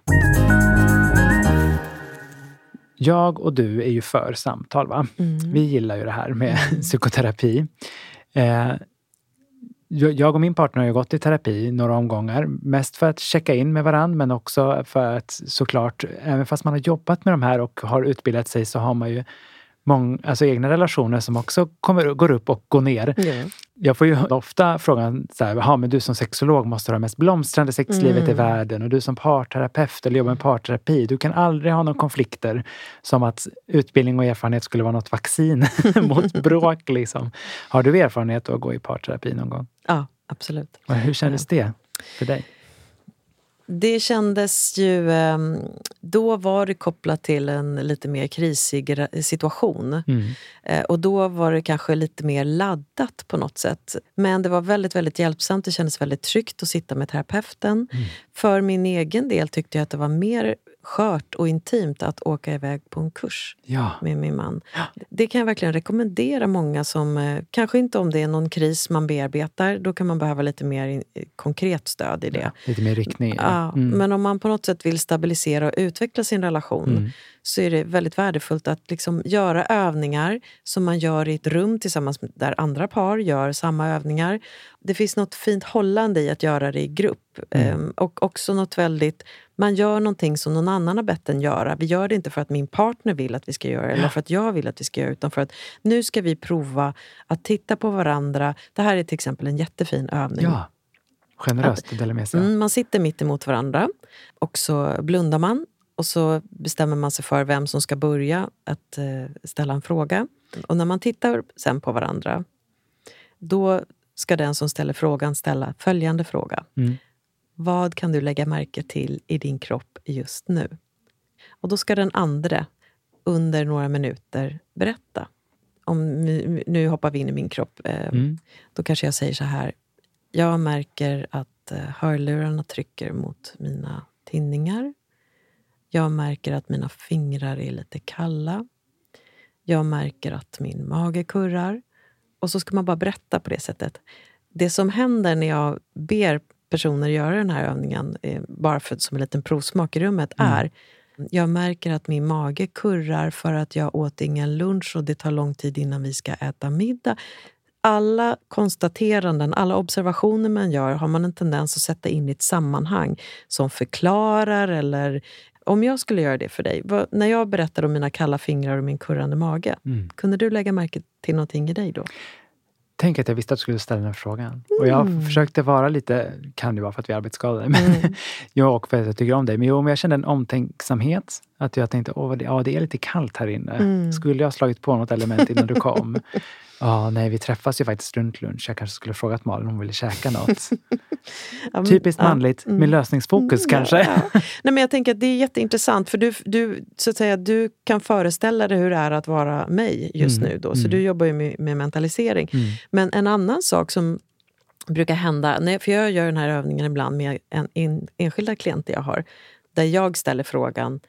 Jag och du är ju för samtal, va? Mm. Vi gillar ju det här med psykoterapi. Eh, jag jag och min partner har ju gått i terapi några omgångar. Mest för att checka in med varandra men också för att såklart, även fast man har jobbat med de här och har utbildat sig så har man ju många, alltså egna relationer som också kommer, går upp och går ner. Ja. Jag får ju ofta frågan så här, "Jaha, men du som sexolog måste ha det mest blomstrande sexlivet i Mm. världen och du som parterapeut eller jobbar med parterapi, du kan aldrig ha några konflikter som att utbildning och erfarenhet skulle vara något vaccin mot bråk. Liksom. Har du erfarenhet av att gå i parterapi någon gång? ja, absolut. Och hur kändes det för dig? Det kändes ju... ehm, Då var det kopplat till en lite mer krisig situation. Mm. Eh, Och då var det kanske lite mer laddat på något sätt. Men det var väldigt, väldigt hjälpsamt. Det kändes väldigt tryggt att sitta med terapeuten. För min egen del tyckte jag att det var mer skört och intimt att åka iväg på en kurs Ja. med min man. Det kan jag verkligen rekommendera många som, eh, kanske inte om det är någon kris man bearbetar, då kan man behöva lite mer in, konkret stöd i det. Lite mer riktning. Ja, Mm. Men om man på något sätt vill stabilisera och utveckla sin relation Mm. så är det väldigt värdefullt att liksom göra övningar som man gör i ett rum tillsammans där andra par gör samma övningar. Det finns något fint hållande i att göra det i grupp. Ehm, och också något väldigt... Man gör någonting som någon annan har bett en göra. Vi gör det inte för att min partner vill att vi ska göra det eller för att jag vill att vi ska göra utan för att nu ska vi prova att titta på varandra. Det här är till exempel en jättefin övning. Ja. Generöst att dela med sig. Mm, man sitter mitt emot varandra och så blundar man och så bestämmer man sig för vem som ska börja att eh, ställa en fråga. Och när man tittar sen på varandra då ska den som ställer frågan ställa följande fråga. Mm. Vad kan du lägga märke till i din kropp just nu? Och då ska den andre under några minuter berätta. Om, nu hoppar vi in i min kropp. Eh, Mm. Då kanske jag säger så här. Jag märker att eh, hörlurarna trycker mot mina tinningar. Jag märker att mina fingrar är lite kalla. Jag märker att min mage kurrar. Och så ska man bara berätta på det sättet. Det som händer när jag ber personer göra den här övningen, eh, bara för, som en liten provsmak i rummet, är jag märker att min mage kurrar för att jag åt ingen lunch och det tar lång tid innan vi ska äta middag. Alla konstateranden, alla observationer man gör har man en tendens att sätta in i ett sammanhang som förklarar eller om jag skulle göra det för dig, vad, när jag berättade om mina kalla fingrar och min kurrande mage, Mm. kunde du lägga märke till någonting i dig då? Tänk att jag visste att du skulle ställa den frågan. Och jag Mm. försökte vara lite, kan det vara för att vi är arbetsskadade, men jag och för att jag tycker om dig. Men jo, men jag kände en omtänksamhet. Att jag tänkte, åh, det, ja, det är lite kallt här inne. Mm. Skulle jag ha slagit på något element innan du kom? Ja, nej, vi träffas ju faktiskt runt lunch. Jag kanske skulle frågat Malin om hon ville käka något. Ja, Typiskt ja, manligt, mm. med lösningsfokus Mm, kanske. Ja, ja. Nej, men jag tänker att det är jätteintressant för du, du, så att säga, du kan föreställa dig hur det är att vara mig just Mm, nu. Då. Så mm. du jobbar ju med, med mentalisering. Mm. Men en annan sak som brukar hända, när- för jag gör den här övningen ibland med en, en, enskilda klienter jag har, där jag ställer frågan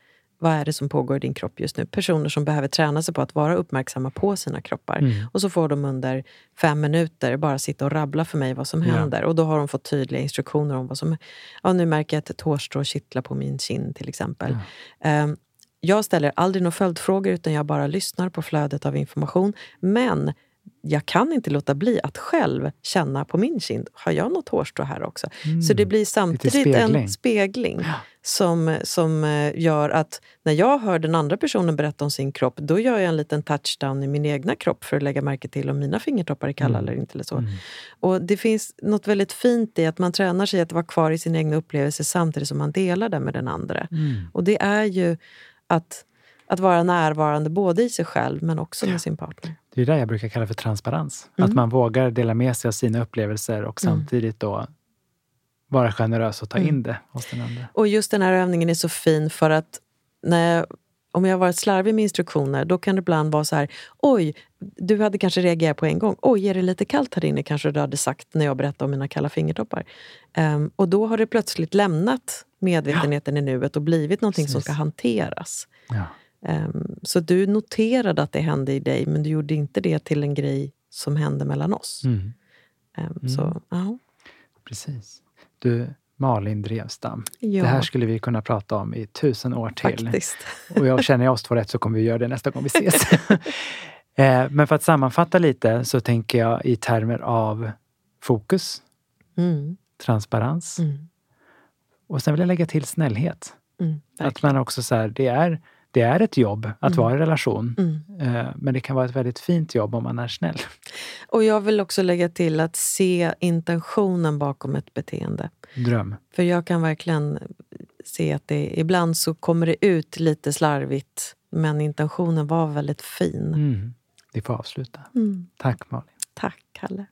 vad är det som pågår i din kropp just nu? Personer som behöver träna sig på att vara uppmärksamma på sina kroppar. Mm. Och så får de under fem minuter bara sitta och rabbla för mig vad som Ja. händer. Och då har de fått tydliga instruktioner om vad som... Ja, nu märker jag att ett hårstrå kittlar på min kind till exempel. Ehm, jag ställer aldrig några följdfrågor utan jag bara lyssnar på flödet av information. Men jag kan inte låta bli att själv känna på min kind, har jag något hårstrå här också? Så det blir samtidigt spegling. en spegling som, som eh, gör att när jag hör den andra personen berätta om sin kropp, då gör jag en liten touchdown i min egna kropp för att lägga märke till om mina fingertoppar är kalla eller inte. Eller så. Och det finns något väldigt fint i att man tränar sig att vara kvar i sin egna upplevelse samtidigt som man delar den med den andra. Mm. Och det är ju att, att vara närvarande både i sig själv men också med sin partner. Det är det jag brukar kalla för transparens. Mm. Att man vågar dela med sig av sina upplevelser och samtidigt då vara generös och ta Mm. in det hos den andra. Och just den här övningen är så fin för att när jag, om jag har varit slarvig med instruktioner då kan det ibland vara så här Oj, du hade kanske reagerat på en gång. Oj, är det lite kallt här inne? Kanske du hade sagt när jag berättade om mina kalla fingertoppar. Ehm, och då har det plötsligt lämnat medvetenheten i nuet och blivit någonting som Precis. ska hanteras. Ja. Ehm, så du noterade att det hände i dig men du gjorde inte det till en grej som hände mellan oss. Mm. Ehm, Så, ja. Precis. Du, Malin Drevstam. Ja. Det här skulle vi kunna prata om i tusen år till. Faktiskt. Och jag känner jag oss två rätt så kommer vi göra det nästa gång vi ses. Eh, Men för att sammanfatta lite så tänker jag i termer av fokus, Mm, transparens mm, och sen vill jag lägga till snällhet. mm, Att man också så här, det är, det är ett jobb att vara i relation. Mm. Eh, Men det kan vara ett väldigt fint jobb om man är snäll. Och jag vill också lägga till att se intentionen bakom ett beteende. Dröm. För jag kan verkligen se att det ibland så kommer det ut lite slarvigt men intentionen var väldigt fin. Mm. Vi får avsluta. Mm. Tack Malin. Tack, Kalle.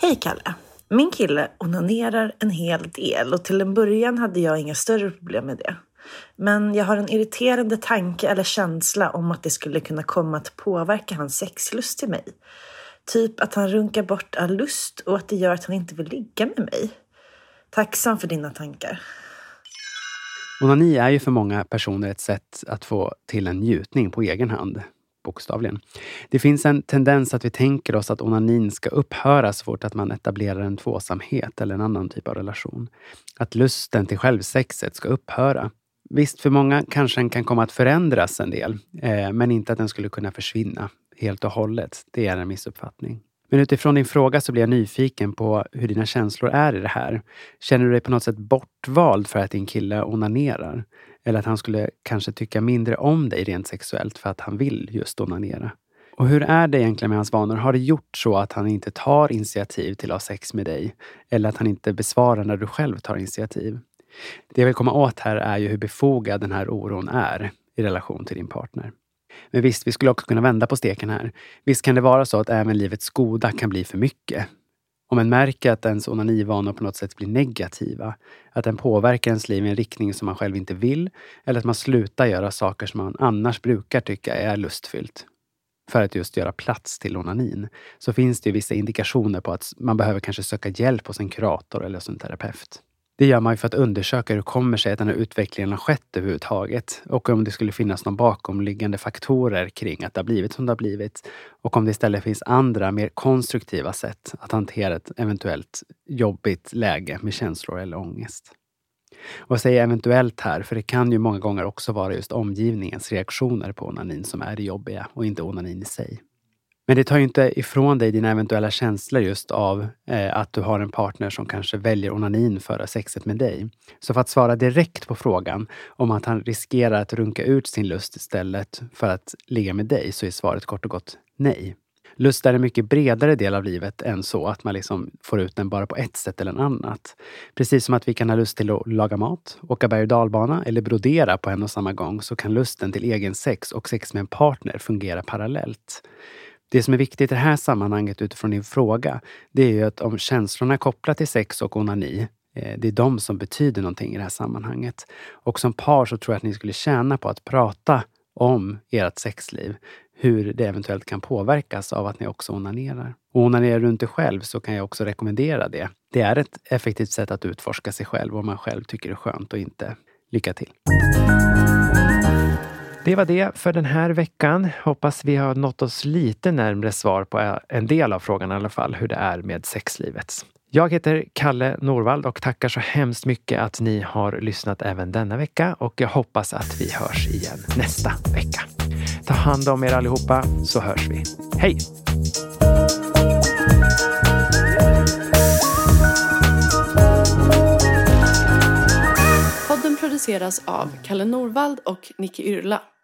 Hej Kalle! Min kille onanerar en hel del och till en början hade jag inga större problem med det. Men jag har en irriterande tanke eller känsla om att det skulle kunna komma att påverka hans sexlust till mig. Typ att han runkar bort all lust och att det gör att han inte vill ligga med mig. Tacksam för dina tankar. Onani är ju för många personer ett sätt att få till en njutning på egen hand bokstavligen. Det finns en tendens att vi tänker oss att onanin ska upphöra så fort att man etablerar en tvåsamhet eller en annan typ av relation. Att lusten till självsexet ska upphöra. Visst, för många kanske den kan komma att förändras en del, eh, men inte att den skulle kunna försvinna helt och hållet. Det är en missuppfattning. Men utifrån din fråga så blir jag nyfiken på hur dina känslor är i det här. Känner du dig på något sätt bortvald för att din kille onanerar? Eller att han skulle kanske tycka mindre om dig rent sexuellt för att han vill just onanera? Och hur är det egentligen med hans vanor? Har det gjort så att han inte tar initiativ till att ha sex med dig? Eller att han inte besvarar när du själv tar initiativ? Det jag vill komma åt här är ju hur befogad den här oron är i relation till din partner. Men visst, vi skulle också kunna vända på steken här. Visst kan det vara så att även livets goda kan bli för mycket. Om en märker att ens onanivanor på något sätt blir negativa, att den påverkar ens liv i en riktning som man själv inte vill, eller att man slutar göra saker som man annars brukar tycka är lustfyllt, för att just göra plats till onanin, så finns det ju vissa indikationer på att man behöver kanske söka hjälp hos en kurator eller hos en terapeut. Det gör man ju för att undersöka hur det kommer sig att den här utvecklingen har skett överhuvudtaget och om det skulle finnas någon bakomliggande faktorer kring att det har blivit som det har blivit och om det istället finns andra, mer konstruktiva sätt att hantera ett eventuellt jobbigt läge med känslor eller ångest. Och jag säger eventuellt här, för det kan ju många gånger också vara just omgivningens reaktioner på onanin som är det jobbiga och inte onanin i sig. Men det tar ju inte ifrån dig dina eventuella känslor just av eh, att du har en partner som kanske väljer onanin före sexet med dig. Så för att svara direkt på frågan om att han riskerar att runka ut sin lust istället för att ligga med dig så är svaret kort och gott nej. Lust är en mycket bredare del av livet än så att man liksom får ut den bara på ett sätt eller annat. Precis som att vi kan ha lust till att laga mat, åka berg och dalbana eller brodera på en och samma gång så kan lusten till egen sex och sex med en partner fungera parallellt. Det som är viktigt i det här sammanhanget utifrån din fråga, det är ju att om känslorna kopplat till sex och onani, eh, det är de som betyder någonting i det här sammanhanget. Och som par så tror jag att ni skulle tjäna på att prata om ert sexliv. Hur det eventuellt kan påverkas av att ni också onanerar. Och onanerar du inte själv så kan jag också rekommendera det. Det är ett effektivt sätt att utforska sig själv om man själv tycker det är skönt och inte. Lycka till! Det var det för den här veckan. Hoppas vi har nått oss lite närmre svar på en del av frågan i alla fall, hur det är med sexlivet. Jag heter Kalle Norvald och tackar så hemskt mycket att ni har lyssnat även denna vecka och jag hoppas att vi hörs igen nästa vecka. Ta hand om er allihopa så hörs vi. Hej! Podden produceras av Kalle Norvald och Nicky Yrla.